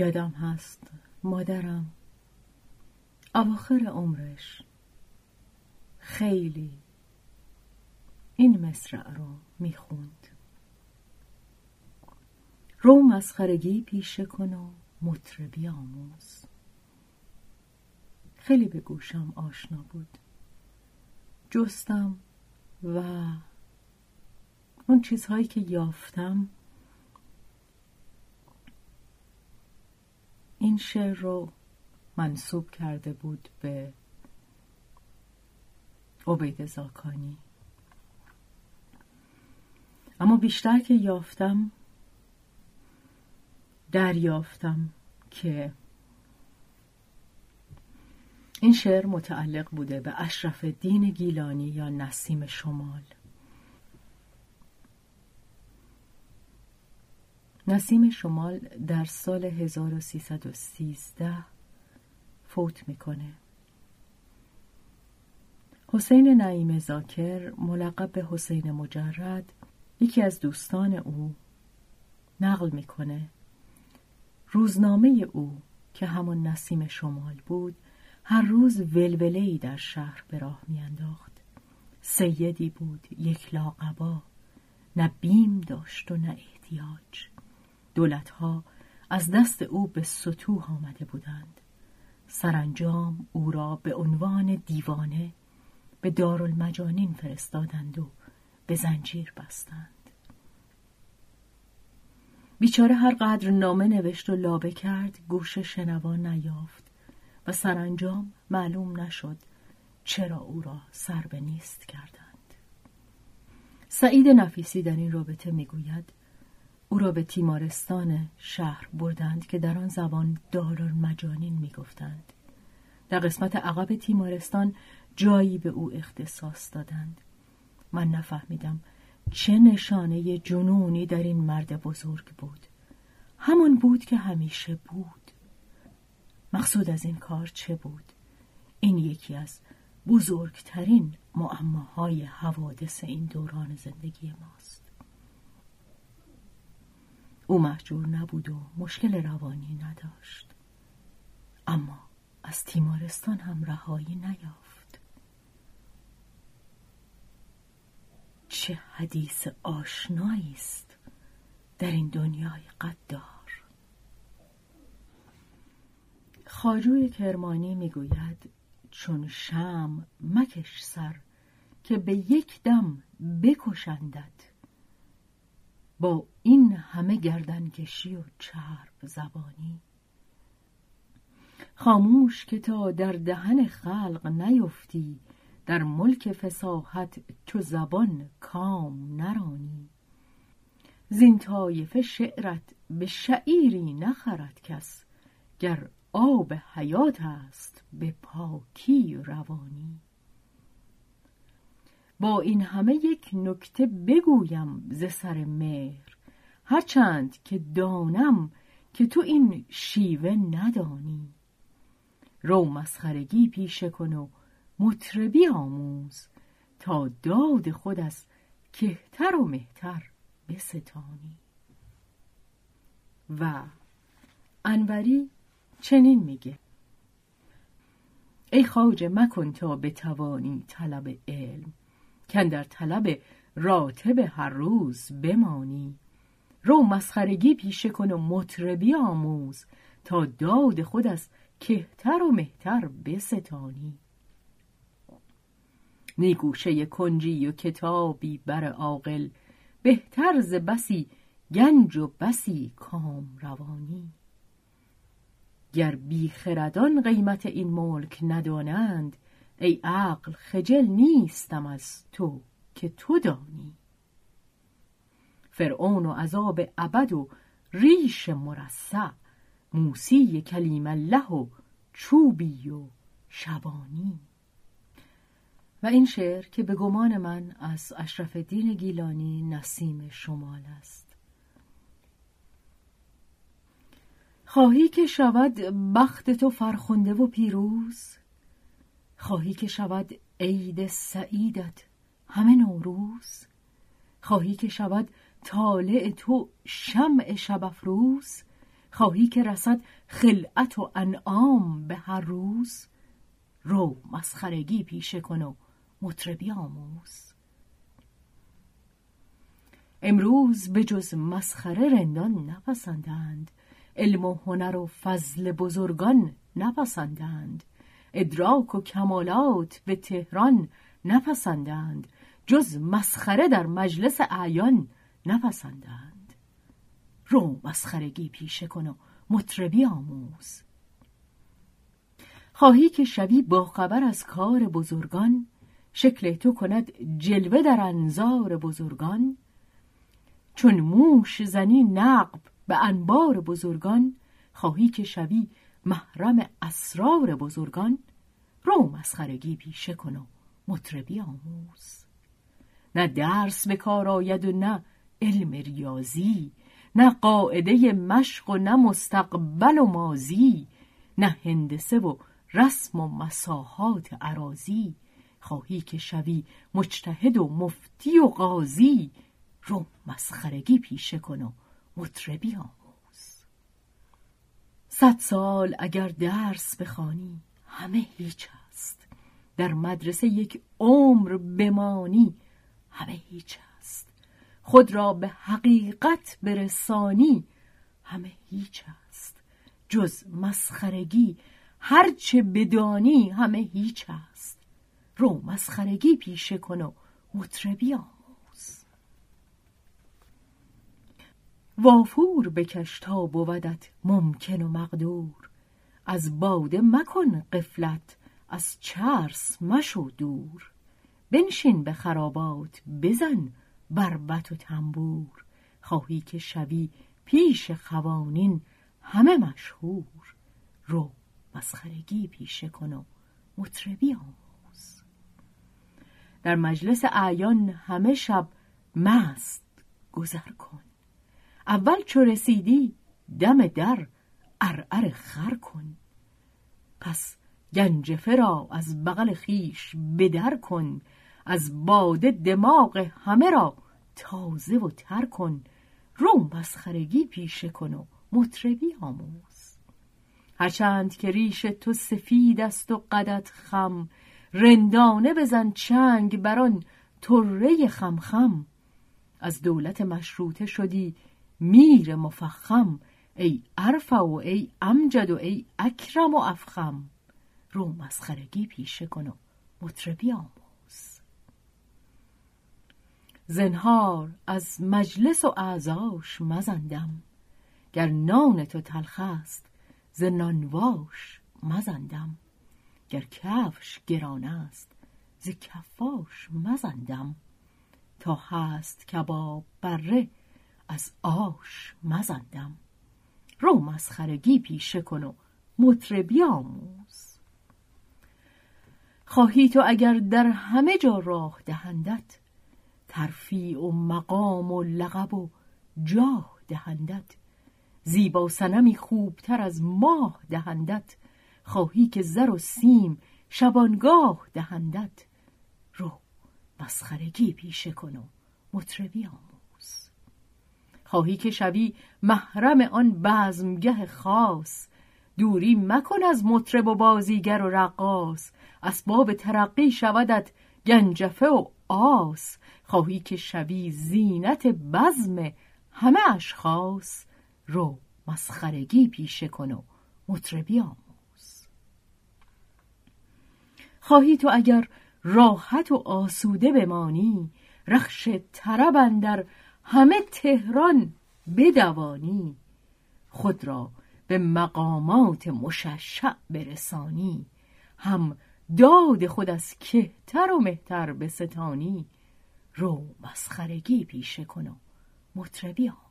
یادم هست مادرم. اواخر عمرش. خیلی. این مصرع رو می‌خوند. رو مسخرگی پیشه کن و مطربی آموز خیلی به گوشم آشنا بود. جستم و اون چیزهایی که یافتم این شعر رو منصوب کرده بود به عبید زاکانی. اما بیشتر که یافتم دریافتم که این شعر متعلق بوده به اشرف دین گیلانی یا نسیم شمال. نسیم شمال در سال 1313 فوت می‌کنه. حسین نعیم زاکر ملقب به حسین مجرد یکی از دوستان او نقل می‌کنه. روزنامه او که همون نسیم شمال بود هر روز ولوله در شهر به راه میانداخت. سیدی بود یک لاقبا. نه بیم داشت و نه احتیاج. دولتها از دست او به سطوح آمده بودند. سرانجام او را به عنوان دیوانه به دارالمجانین فرستادند و به زنجیر بستند. بیچاره هر قدر نامه نوشت و لابه کرد گوش شنوان نیافت و سرانجام معلوم نشد چرا او را سر به نیست کردند. سعید نفیسی در این رابطه می‌گوید او را به تیمارستان شهر بردند که در آن زبان دارالمجانین می‌گفتند. در قسمت عقب تیمارستان جایی به او اختصاص دادند. من نفهمیدم چه نشانه جنونی در این مرد بزرگ بود. همان بود که همیشه بود. مقصود از این کار چه بود؟ این یکی از بزرگترین معماهای حوادث این دوران زندگی ماست. او محجور نبود و مشکل روانی نداشت. اما از تیمارستان هم رهایی نیافت. چه حدیث آشنایی است در این دنیای قدار. خاجوی کرمانی می‌گوید چون شم مکش سر که به یک دم بکشندت. با همه گردنکشی و چرب زبانی. خاموش که تا در دهن خلق نیفتی در ملک فساحت چو زبان کام نرانی. زین طایفه شعرت به شعیری نخرد کس گر آب حیات است به پاکی روانی. با این همه یک نکته بگویم ز سر مهر هرچند که دانم که تو این شیوه ندانی. رو مسخرگی پیشه کن و مطربی آموز تا داد خود از کهتر و مهتر بستانی. و انوری چنین میگه. ای خواجه مکن تا بتوانی طلب علم کن در طلب راتب هر روز بمانی. رو مسخرگی پیشه کن و مطربی آموز تا داد خود از کهتر و مهتر بستانی. نی گوشه کنجی و کتابی بر عاقل بهتر ز بسی گنج و بسی کام روانی. گر بیخردان قیمت این ملک ندانند ای عقل خجل نیستم از تو که تو دانی. فرعون و عذاب ابد و ریش مرصع. موسی کلیم الله و چوبی و شبانی. و این شعر که به گمان من از اشرف دین گیلانی نسیم شمال است. خواهی که شود بخت تو فرخنده و پیروز؟ خواهی که شود عید سعیدت همه نوروز؟ خواهی که شود طالع تو شمع شب افروز خواهی که رسد خلعت و انعام به هر روز. رو مسخرگی پیشه کن و مطربی آموز. امروز به جز مسخره رندان نپسندند علم و هنر و فضل بزرگان نپسندند ادراک و کمالات به تهران نپسندند جز مسخره در مجلس اعیان نپسندند. رو مسخرگی پیشه کن و مطربی آموز. خواهی که شوی با خبر از کار بزرگان شکل تو کند جلوه در انظار بزرگان. چون موش زنی نقب به انبار بزرگان خواهی که شوی محرم اسرار بزرگان. رو مسخرگی پیشه کن و مطربی آموز. نه درس به کار آید و نه علم ریاضی نه قاعده مشق و نه مستقبل و مازی نه هندسه و رسم و مساحات عراضی خواهی که شوی مجتهد و مفتی و قاضی رو مسخرگی پیشه کن و مطربی آموز. صد سال اگر درس بخوانی همه هیچ است. در مدرسه یک عمر بمانی همه هیچ است خود را به حقیقت برسانی. همه هیچ است. جز مسخرگی. هرچه بدانی همه هیچ است. رو مسخرگی پیشه کن و مطربی آموز. وافور بکش تا بودت ممکن و مقدور. از باده مکن قفلت از چرس مشو دور. بنشین به خرابات بزن بربت و تنبور. خواهی که شوی پیش خوانین همه مشهور. رو مسخرگی پیشه کن و مطربی آموز. در مجلس اعیان همه شب مست گذر کن. اول چو رسیدی دم در ارعر خر کن. پس گنجفه را از بغل خیش بدر کن. از باده دماغ همه را تازه و تر کن. رو مسخرگی پیشه کن و مطربی آموز. هرچند که ریش تو سفید است و قدت خم رندانه بزن چنگ بران طره خمخم. از دولت مشروطه شدی میر مفخم. ای عرف و ای امجد و ای اکرم و افخم. رو مسخرگی پیشه کن و مطربی آموز. زنهار از مجلس و اعزاش مزندم گر نان تو تلخ است ز نانواش مزندم گر کفش گران است ز کفاش مزندم تا هست کباب بره از آش مزندم. رو مسخرگی پیشه کن و مطربی آموز خواهی تو اگر در همه جا راه دهندت ترفیع و مقام و لقب و جاه دهندت. زیبا سنمی خوبتر از ماه دهندت. خواهی که زر و سیم شبانگاه دهندت. رو مسخرگی پیشه کن و مطربی آموز. خواهی که شوی محرم آن بزمگه خاص. دوری مکن از مطرب و بازیگر و رقاص. اسباب ترقی شودت گنجفه و آس خواهی که شوی زینت بزم همه اشخاص رو مسخرگی پیشه کن و مطربی آموز. خواهی تو اگر راحت و آسوده بمانی رخش طرب در همه تهران بدوانی. خود را به مقامات مششع برسانی هم داد خود از کهتر و مهتر به ستانی رو مسخرگی پیشه کن و مطربی آموز